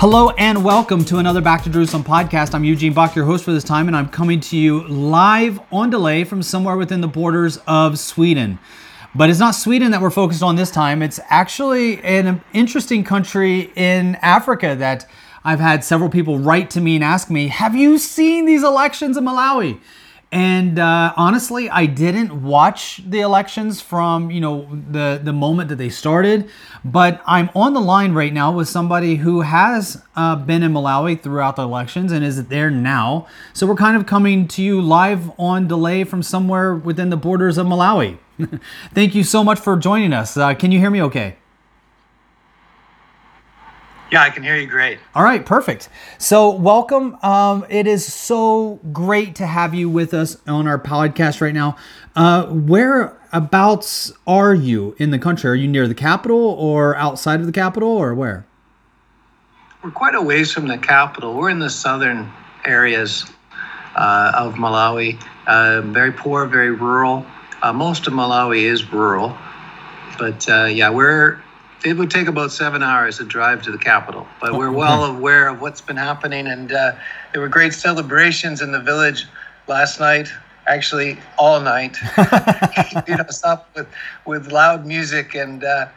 Hello and welcome to another Back to Jerusalem podcast. I'm Eugene Bach, your host for this time, and I'm coming to you live on delay from somewhere within the borders of Sweden. But it's not Sweden that we're focused on this time. It's actually an interesting country in Africa that I've had several people write to me and ask me, Have you seen these elections in Malawi? And uh, honestly, I didn't watch the elections from you know the the moment that they started, but I'm on the line right now with somebody who has uh, been in Malawi throughout the elections and is there now. So we're kind of coming to you live on delay from somewhere within the borders of Malawi. Thank you so much for joining us. Uh, can you hear me okay? Yeah, I can hear you great. All right, perfect. So, welcome. Um, it is so great to have you with us on our podcast right now. Uh, whereabouts are you in the country? Are you near the capital or outside of the capital or where? We're quite a ways from the capital. We're in the southern areas uh, of Malawi, uh, very poor, very rural. Uh, most of Malawi is rural, but uh, yeah, we're it would take about seven hours to drive to the capital, but we're well aware of what's been happening. And uh, there were great celebrations in the village last night, actually all night. you know, stop with with loud music and. Uh,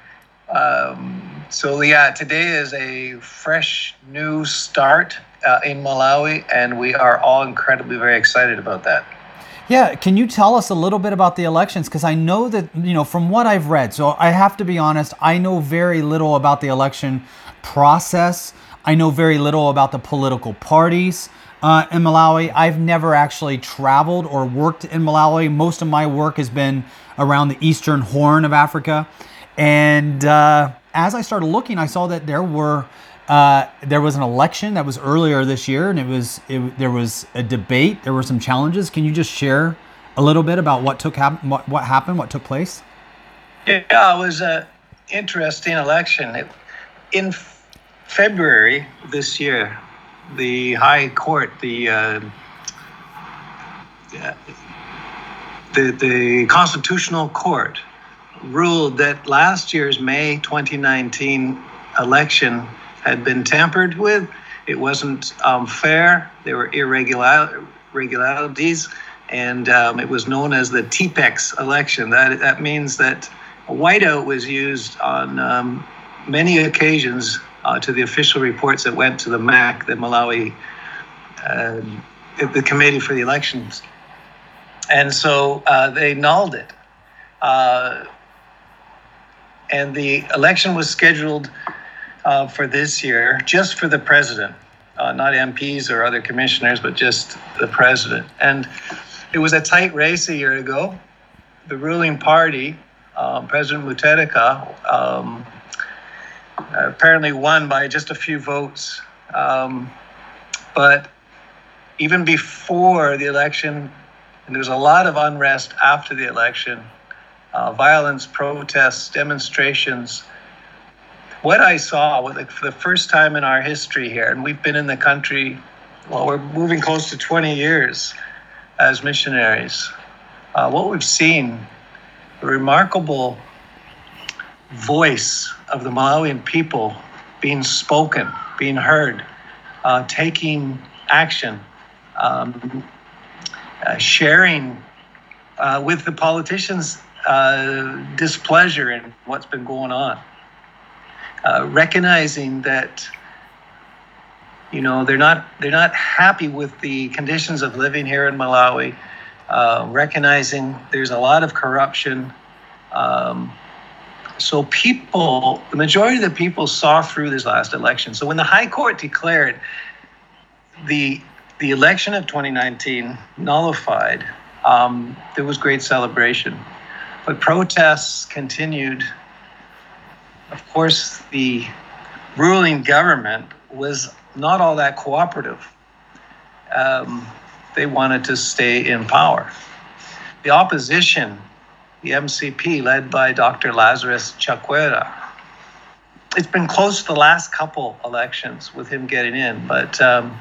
um, so yeah, today is a fresh new start uh, in Malawi, and we are all incredibly very excited about that. Yeah, can you tell us a little bit about the elections? Because I know that, you know, from what I've read, so I have to be honest, I know very little about the election process. I know very little about the political parties uh, in Malawi. I've never actually traveled or worked in Malawi. Most of my work has been around the eastern horn of Africa. And uh, as I started looking, I saw that there were uh, there was an election that was earlier this year, and it was it, there was a debate. There were some challenges. Can you just share a little bit about what took hap- what, what happened, what took place? Yeah, it was an interesting election. It, in f- February this year, the High Court, the uh, the the Constitutional Court, ruled that last year's May 2019 election had been tampered with. It wasn't um, fair. There were irregular, irregularities, and um, it was known as the Tipp-Ex election. That that means that a whiteout was used on um, many occasions uh, to the official reports that went to the MAC, the Malawi, uh, the Committee for the Elections, and so uh, they nulled it. Uh, and the election was scheduled uh, for this year, just for the president, uh, not MPs or other commissioners, but just the president. And it was a tight race a year ago. The ruling party, um, President Mutharika, um, apparently won by just a few votes. Um, but even before the election, and there was a lot of unrest after the election, uh, violence, protests, demonstrations what I saw for the first time in our history here, and we've been in the country, well, we're moving close to 20 years as missionaries. Uh, what we've seen, a remarkable voice of the Malawian people being spoken, being heard, uh, taking action, um, uh, sharing uh, with the politicians' uh, displeasure in what's been going on. Uh, recognizing that you know they're not they're not happy with the conditions of living here in Malawi. Uh, recognizing there's a lot of corruption. Um, so people, the majority of the people saw through this last election. So when the High Court declared the the election of 2019 nullified, um, there was great celebration, but protests continued of course, the ruling government was not all that cooperative. Um, they wanted to stay in power. The opposition, the MCP, led by Dr. Lazarus Chakwera, it's been close to the last couple elections with him getting in, but um,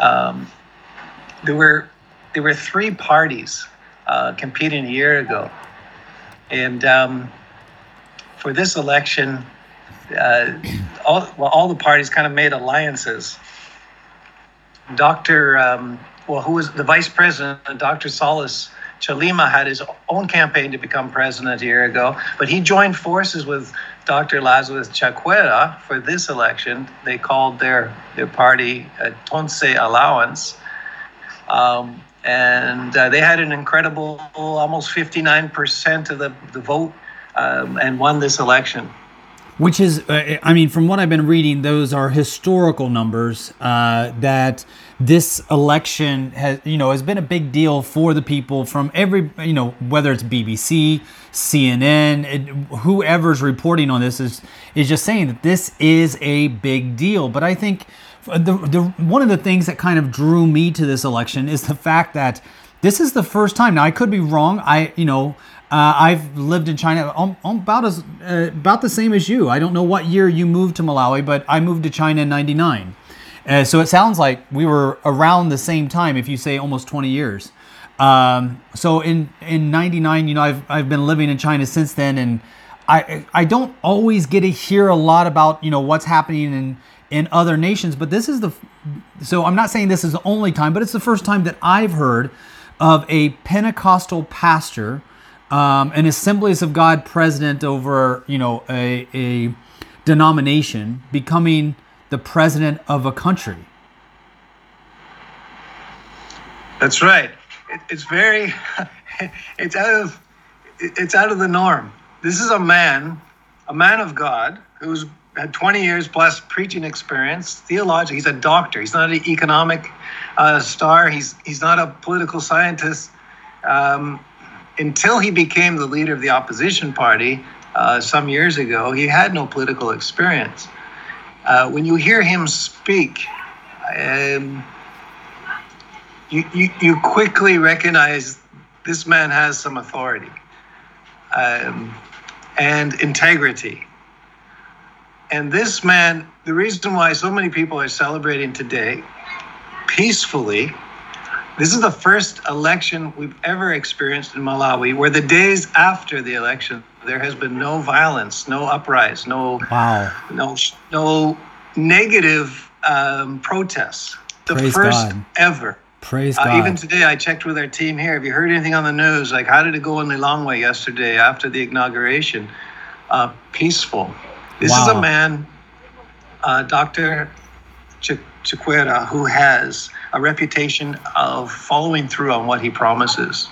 um, there were there were three parties uh, competing a year ago, and um, for this election, uh, all well, all the parties kind of made alliances. Doctor, um, well, who was the vice president, Dr. Saulos Chilima, had his own campaign to become president a year ago, but he joined forces with Dr. Lazarus Chakwera for this election. They called their their party a Tonse Alliance. Um, and uh, they had an incredible almost 59% of the, the vote um, and won this election. Which is, uh, I mean, from what I've been reading, those are historical numbers uh, that this election has, you know, has been a big deal for the people from every, you know, whether it's BBC, CNN, it, whoever's reporting on this is is just saying that this is a big deal. But I think the, the one of the things that kind of drew me to this election is the fact that this is the first time. Now I could be wrong. I, you know. Uh, I've lived in China about as uh, about the same as you. I don't know what year you moved to Malawi, but I moved to China in '99. Uh, so it sounds like we were around the same time. If you say almost 20 years. Um, so in in '99, you know, I've I've been living in China since then, and I I don't always get to hear a lot about you know what's happening in in other nations. But this is the so I'm not saying this is the only time, but it's the first time that I've heard of a Pentecostal pastor um, an Assemblies of God president over, you know, a, a denomination becoming the president of a country. That's right. It, it's very, it's out of, it's out of the norm. This is a man, a man of God who's had 20 years plus preaching experience, theological. He's a doctor. He's not an economic uh, star. He's he's not a political scientist. Um, until he became the leader of the opposition party uh, some years ago, he had no political experience. Uh, when you hear him speak, um, you, you, you, quickly recognize this man has some authority um, and integrity. And this man, the reason why so many people are celebrating today peacefully this is the first election we've ever experienced in Malawi where the days after the election there has been no violence, no uprising, no wow. no no negative um, protests. The Praise first God. ever. Praise Uh, God. even today, I checked with our team here. Have you heard anything on the news? Like, how did it go in Lilongwe yesterday after the inauguration? Uh, peaceful. This is a man, uh, Dr. Ch- Chakwera, who has a reputation of following through on what he promises.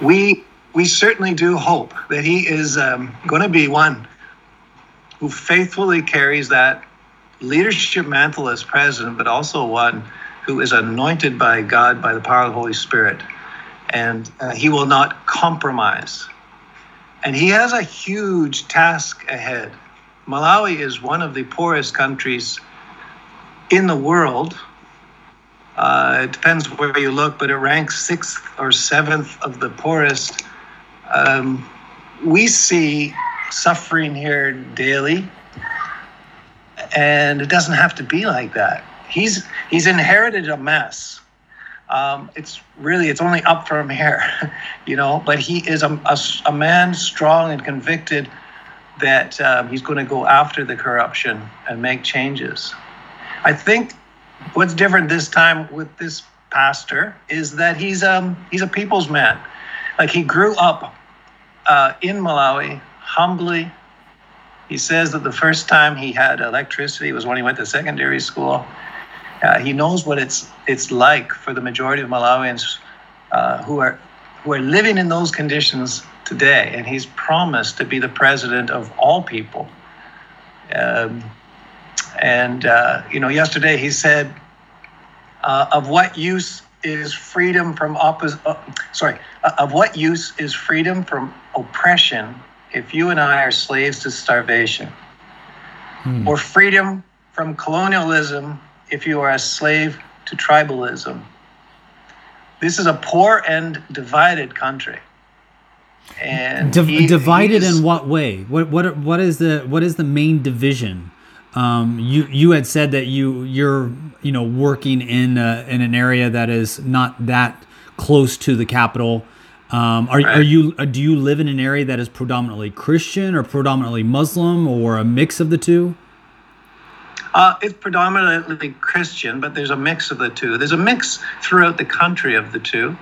We we certainly do hope that he is um, going to be one who faithfully carries that leadership mantle as president, but also one who is anointed by God by the power of the Holy Spirit, and uh, he will not compromise. And he has a huge task ahead. Malawi is one of the poorest countries in the world. Uh, it depends where you look, but it ranks sixth or seventh of the poorest. Um, we see suffering here daily, and it doesn't have to be like that. He's he's inherited a mess. Um, it's really it's only up from here, you know. But he is a, a, a man strong and convicted that um, he's going to go after the corruption and make changes. I think what's different this time with this pastor is that he's um he's a people's man. Like he grew up uh, in Malawi humbly. He says that the first time he had electricity was when he went to secondary school. Uh, he knows what it's it's like for the majority of Malawians uh, who are who are living in those conditions today, and he's promised to be the president of all people. Um, and uh, you know, yesterday he said, uh, "Of what use is freedom from oppos- uh, Sorry, uh, of what use is freedom from oppression if you and I are slaves to starvation, or freedom from colonialism if you are a slave to tribalism. This is a poor and divided country. And Div- he- divided in what way? What what what is the what is the main division? Um, you you had said that you you're you know working in uh in an area that is not that close to the capital. Um, are, are you uh, do you live in an area that is predominantly Christian or predominantly Muslim or a mix of the two? Uh, it's predominantly Christian, but there's a mix of the two. There's a mix throughout the country of the two.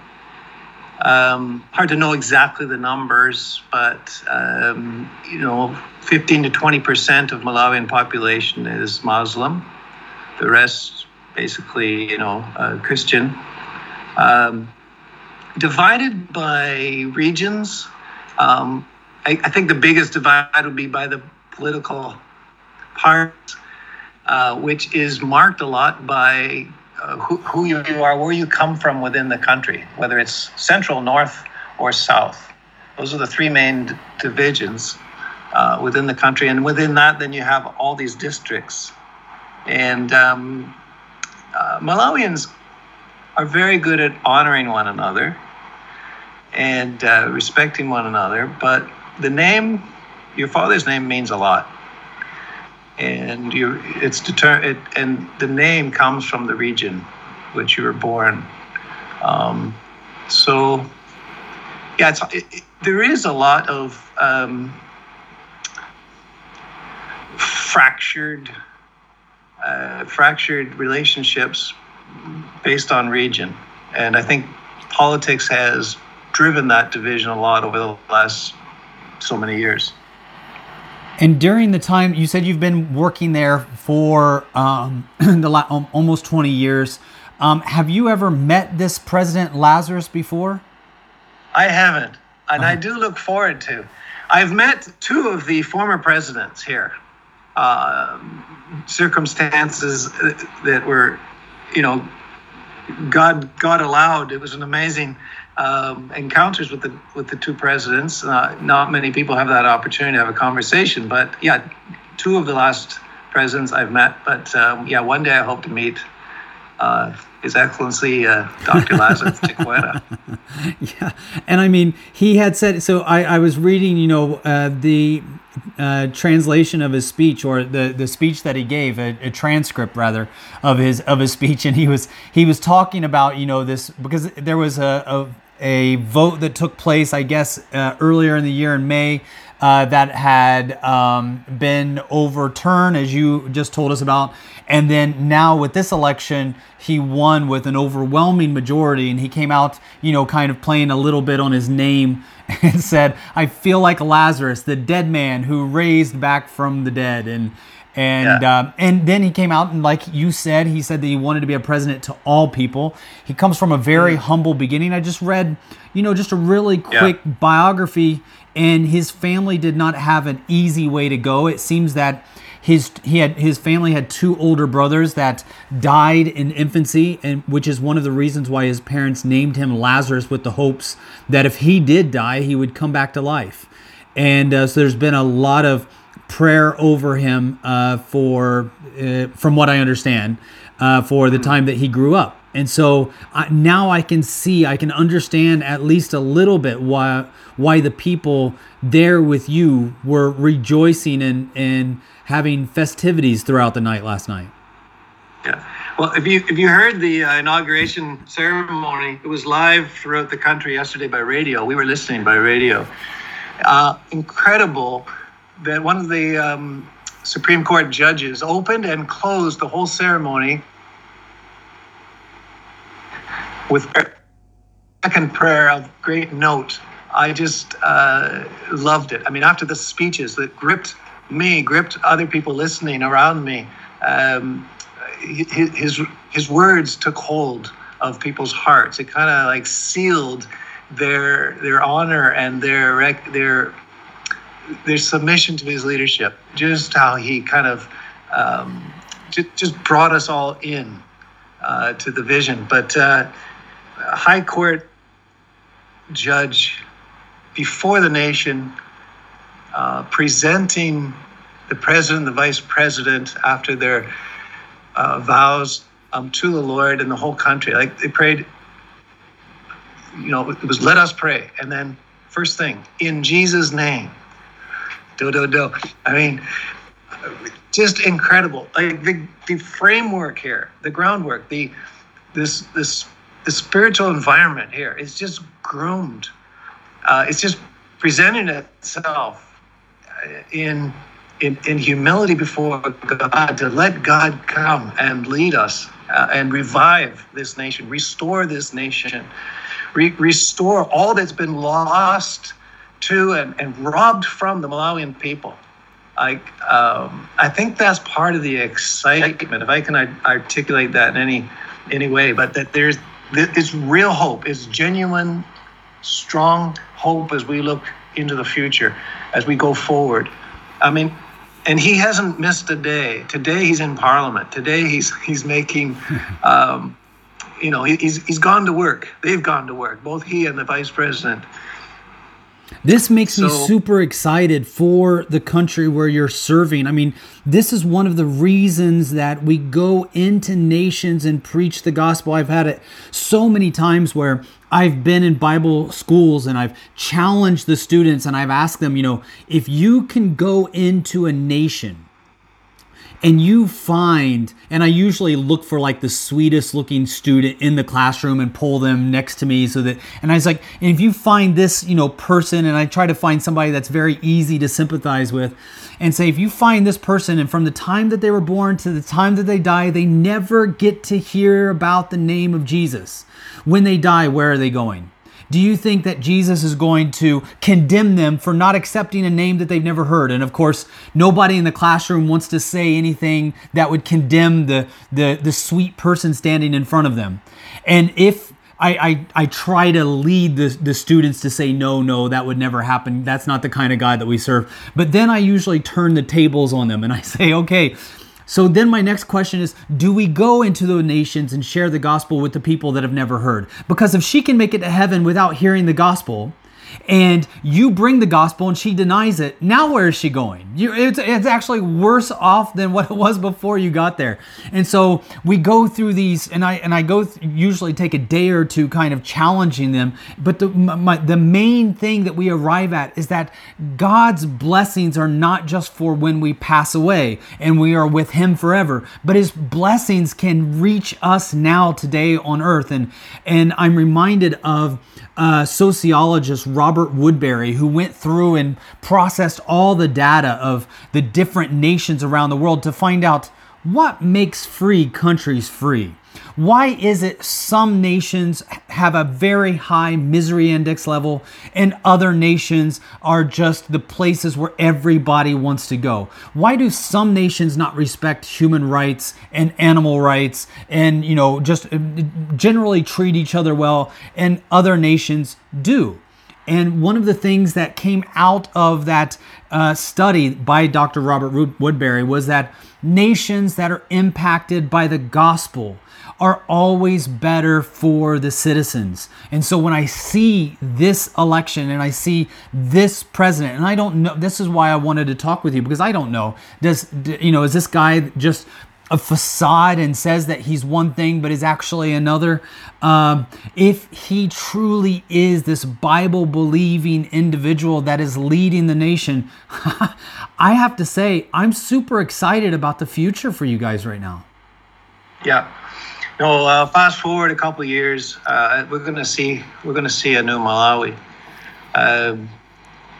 Um, hard to know exactly the numbers, but um, you know, 15 to 20 percent of Malawian population is Muslim. The rest, basically, you know, uh, Christian. Um, divided by regions. Um, I, I think the biggest divide would be by the political parts uh, which is marked a lot by uh, who, who you are, where you come from within the country, whether it's central, north, or south. Those are the three main divisions uh, within the country. And within that, then you have all these districts. And um, uh, Malawians are very good at honoring one another and uh, respecting one another. But the name, your father's name means a lot and you it's deter it, and the name comes from the region which you were born. Um, so yeah it's, it, it, there is a lot of um, fractured uh, fractured relationships based on region. And i think politics has driven that division a lot over the last so many years And during the time you said you've been working there for um, the la- almost 20 years, um, have you ever met this President Lazarus before? I haven't, and I do look forward to. I've met two of the former presidents here. Um circumstances that were, you know, God God allowed. It was an amazing um, encounters with the with the two presidents. Uh, not many people have that opportunity to have a conversation, but yeah, two of the last presidents I've met. But um, yeah, one day I hope to meet uh, His Excellency uh, Dr. Lazarus Chakwera. Yeah, and I mean, he had said. So I, I was reading, you know, uh, the uh, translation of his speech or the, the speech that he gave, a, a transcript rather of his of his speech, and he was he was talking about, you know, this because there was a a, vote that took place, I guess, uh, earlier in the year in May. Uh, that had um, been overturned, as you just told us about. And then now with this election, he won with an overwhelming majority, and he came out, you know, kind of playing a little bit on his name and said, "I feel like Lazarus, the dead man who raised back from the dead." And and Yeah. um, and then he came out and like you said, he said that he wanted to be a president to all people. He comes from a very humble beginning. I just read, you know, just a really quick biography, and his family did not have an easy way to go. It seems that his he had his family had two older brothers that died in infancy, and which is one of the reasons why his parents named him Lazarus with the hopes that if he did die, he would come back to life. And uh, so there's been a lot of prayer over him uh, for, uh, from what I understand, uh, for the time that he grew up. And so I, now I can see, I can understand at least a little bit why why the people there with you were rejoicing and and having festivities throughout the night last night. Yeah. Well, if you if you heard the uh, inauguration ceremony, it was live throughout the country yesterday by radio. We were listening by radio. Uh, incredible that one of the um, Supreme Court judges opened and closed the whole ceremony with a second prayer of great note. I just uh, loved it. I mean, after the speeches that gripped me, gripped other people listening around me, um, his, his his words took hold of people's hearts. It kind of like sealed their their honor and their their their submission to his leadership. Just how he kind of um, just, just brought us all in uh, to the vision. But uh, high court judge before the nation presenting the president, the vice president, after their uh, vows um, to the Lord and the whole country. Like they prayed, you know, it was let us pray. And then, first thing, in Jesus' name. Do, do, do. I mean, just incredible. Like the, the framework here, the groundwork, the this this the spiritual environment here is just groomed. Uh, it's just presenting itself in, in in humility before God to let God come and lead us uh, and revive this nation, restore this nation, re- restore all that's been lost to and, and robbed from the Malawian people. I, um, I think that's part of the excitement, if I can articulate that in any any way, but that there's it's real hope, it's genuine, strong hope as we look into the future, as we go forward. I mean, and he hasn't missed a day. Today he's in Parliament. Today he's he's making, um, you know, he's he's gone to work. They've gone to work. Both he and the vice president. This makes so, me super excited for the country where you're serving. I mean, this is one of the reasons that we go into nations and preach the gospel. I've had it so many times where I've been in Bible schools and I've challenged the students and I've asked them, you know, if you can go into a nation and you find and i usually look for like the sweetest looking student in the classroom and pull them next to me so that and i was like and if you find this you know person and i try to find somebody that's very easy to sympathize with and say if you find this person and from the time that they were born to the time that they die they never get to hear about the name of jesus. When they die where are they going do you think that Jesus is going to condemn them for not accepting a name that they've never heard? And of course, nobody in the classroom wants to say anything that would condemn the, the, the sweet person standing in front of them. And if I, I, I, try to lead the, the students to say, no, no, that would never happen. That's not the kind of God that we serve. But then I usually turn the tables on them and I say, okay, so then my next question is do we go into the nations and share the gospel with the people that have never heard? Because if she can make it to heaven without hearing the gospel, and you bring the gospel and she denies it, now where is she going? You, it's, it's actually worse off than what it was before you got there. And so we go through these, and I and I go th- usually take a day or two, kind of challenging them. But the my, the main thing that we arrive at is that God's blessings are not just for when we pass away and we are with Him forever, but His blessings can reach us now today on earth. And and I'm reminded of uh, sociologist Robert Woodberry, who went through and processed all the data of the different nations around the world to find out what makes free countries free. Why is it some nations have a very high misery index level and other nations are just the places where everybody wants to go? Why do some nations not respect human rights and animal rights and, you know, just uh, generally treat each other well and other nations do? And one of the things that came out of that uh, study by Dr. Robert Woodberry was that nations that are impacted by the gospel are always better for the citizens. And so when I see this election and I see this president, and I don't know, this is why I wanted to talk with you because I don't know. Does, you know, is this guy just a facade and says that he's one thing but is actually another. Um, if he truly is this Bible believing individual that is leading the nation, I have to say, I'm super excited about the future for you guys right now. Yeah, no, uh, fast forward a couple years, uh, we're to see we're to see a new Malawi, uh,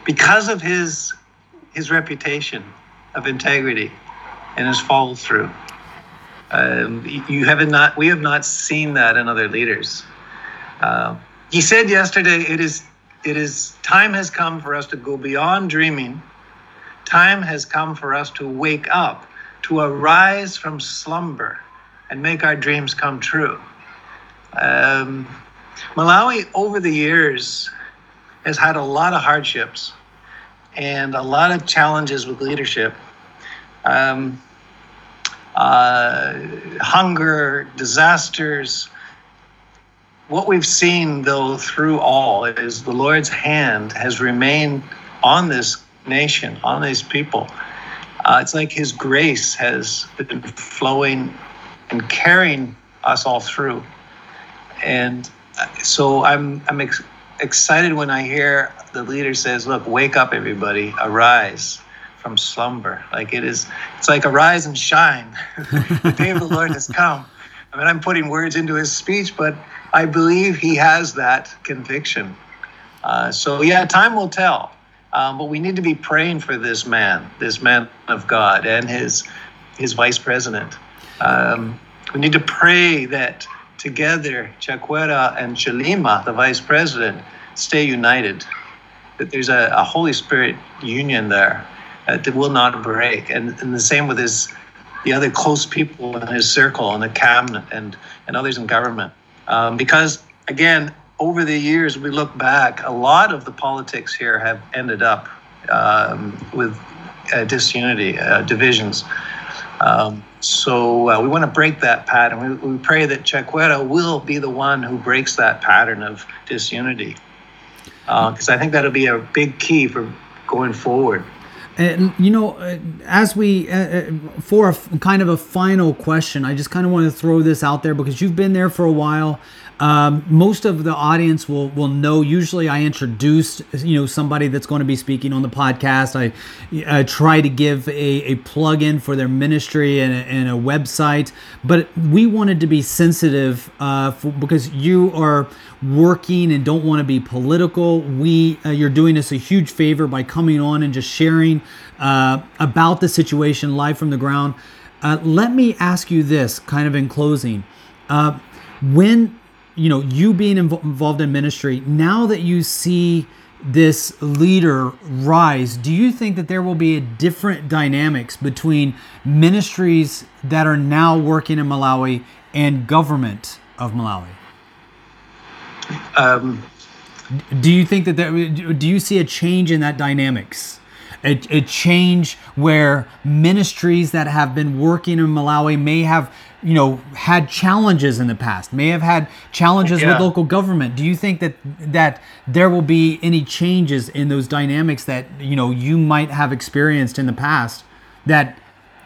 because of his his reputation of integrity and his follow through. Um, you have not we have not seen that in other leaders. Uh, he said yesterday, "It is it is time has come for us to go beyond dreaming. Time has come for us to wake up, to arise from slumber." and make our dreams come true. Um, Malawi, over the years, has had a lot of hardships and a lot of challenges with leadership. Um, uh, hunger, disasters. What we've seen, though, through all is the Lord's hand has remained on this nation, on these people. Uh, it's like His grace has been flowing and carrying us all through. And uh, so I'm I'm ex- excited when I hear the leader says, "Look, wake up, everybody, arise." From slumber. Like it is it's like arise and shine. The day of the lord has come. I mean i'm putting words into his speech but i believe he has that conviction. Uh, so yeah time will tell. Um, but we need to be praying for this man this man of god and his his vice president. Um, we need to pray that together Chakwera and Chilima, the vice president, stay united. That there's a, a Holy Spirit union there uh, that will not break. And, and the same with his the other close people in his circle and the cabinet and, and others in government. Um, because again, over the years, we look back, a lot of the politics here have ended up um, with uh, disunity, uh, divisions. Um, so uh, we want to break that pattern. We, we pray that Chakwera will be the one who breaks that pattern of disunity, because uh, I think that'll be a big key for going forward. And you know, uh, as we uh, uh, for a kind of a final question, I just kind of want to throw this out there because you've been there for a while. Um, most of the audience will will know. Usually, I introduce you know somebody that's going to be speaking on the podcast. I, I try to give a, a plug in for their ministry and a, and a website, but we wanted to be sensitive uh, for, because you are working and don't want to be political. We uh, you're doing us a huge favor by coming on and just sharing uh, about the situation live from the ground. Uh, let me ask you this, kind of in closing, uh, when you know you being inv- involved in ministry now that you see this leader rise do you think that there will be a different dynamics between ministries that are now working in malawi and government of malawi? Um, do you think that there do you see a change in that dynamics a, a change where ministries that have been working in malawi may have you know had challenges in the past may have had challenges Yeah. with local government do you think that that there will be any changes in those dynamics that you know you might have experienced in the past that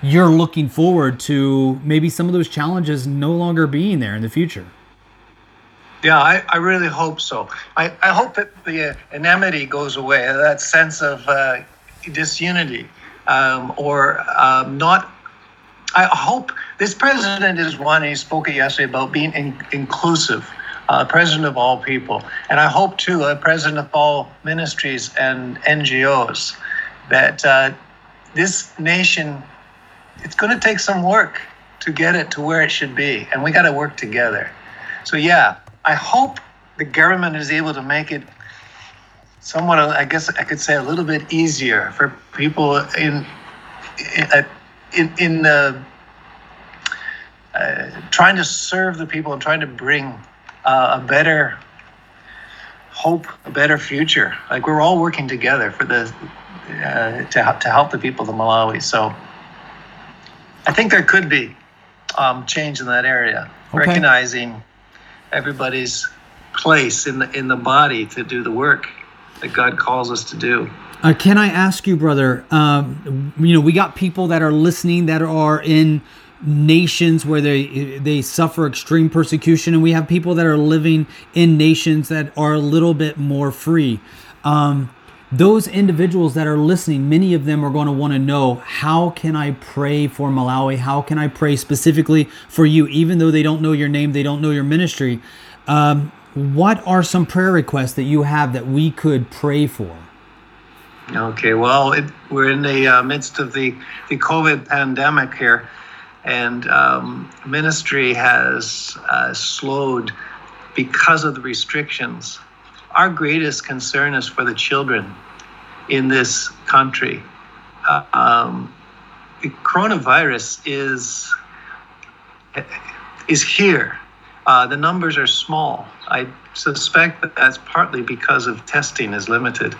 you're looking forward to maybe some of those challenges no longer being there in the future Yeah, I, I really hope so. I, I hope that the uh, enmity goes away, that sense of uh, disunity, um, or um, not. I hope this president is one, he spoke yesterday about being in, inclusive, uh, president of all people. And I hope, too, a president of all ministries and NGOs, that uh, this nation, it's going to take some work to get it to where it should be. And we got to work together. So, yeah, I hope the government is able to make it somewhat, I guess I could say, a little bit easier for people in in in, in the uh, trying to serve the people and trying to bring uh, a better hope, a better future. Like we're all working together for the uh, to help- to help the people of Malawi. So I think there could be um, change in that area, Okay. recognizing everybody's place in the in the body to do the work that God calls us to do. Uh, can I ask you, brother? Um, you know, we got people that are listening that are in nations where they they suffer extreme persecution, and we have people that are living in nations that are a little bit more free. Um, those individuals that are listening, many of them are going to want to know how can I pray for Malawi? How can I pray specifically for you, even though they don't know your name, they don't know your ministry. Um, what are some prayer requests that you have that we could pray for? Okay, well, it, we're in the uh, midst of the, the COVID pandemic here, and um, ministry has uh, slowed because of the restrictions. Our greatest concern is for the children in this country. Uh, um, the coronavirus is is here. Uh, the numbers are small. I suspect that that's partly because of testing is limited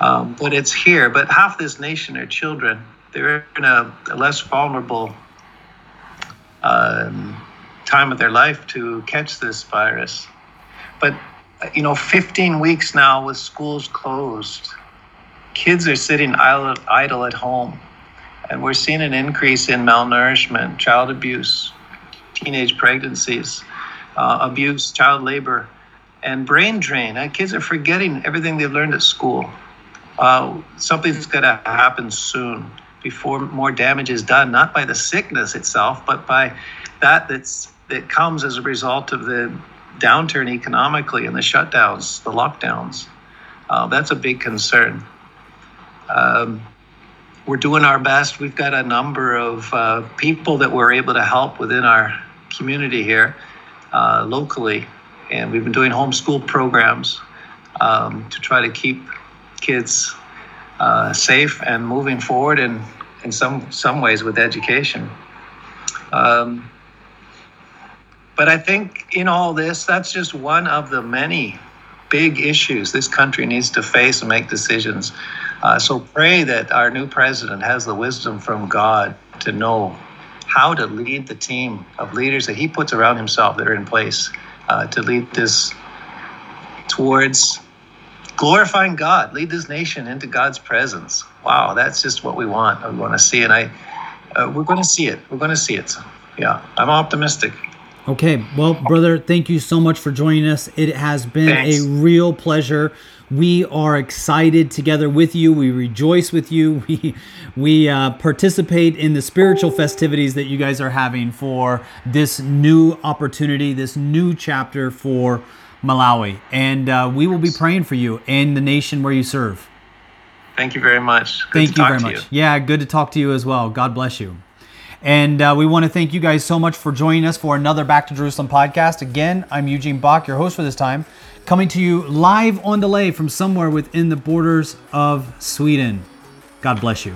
um, but it's here. But half this nation are children. They're in a, a less vulnerable um, time of their life to catch this virus. But uh, you know, 15 weeks now with schools closed, kids are sitting idle, idle at home, and we're seeing an increase in malnourishment, child abuse, teenage pregnancies, uh, abuse, child labor, and brain drain. Uh, kids are forgetting everything they've learned at school. Uh, something's going to happen soon before more damage is done, not by the sickness itself, but by that that's that comes as a result of the downturn economically and the shutdowns, the lockdowns. Uh, that's a big concern. Um, we're doing our best. We've got a number of uh, people that we're able to help within our community here uh, locally, and we've been doing homeschool programs um, to try to keep kids uh, safe and moving forward, and in some some ways with education. Um, but I think in all this, that's just one of the many big issues this country needs to face and make decisions. Uh, so pray that our new president has the wisdom from God to know how to lead the team of leaders that he puts around himself that are in place uh, to lead this towards glorifying God, lead this nation into God's presence. Wow, that's just what we want. We want to see, and I, uh, we're going to see it. We're going to see it. Yeah, I'm optimistic. Okay, well, brother, thank you so much for joining us. It has been Thanks. a real pleasure. We are excited together with you. We rejoice with you. We we uh, participate in the spiritual festivities that you guys are having for this new opportunity, this new chapter for Malawi, and uh, we will be praying for you and the nation where you serve. Thank you very much. Good Thank to you talk very to much. You. Yeah, good to talk to you as well. God bless you. And uh, we want to thank you guys so much for joining us for another Back to Jerusalem podcast. Again, I'm Eugene Bach, your host for this time, coming to you live on delay from somewhere within the borders of Sweden. God bless you.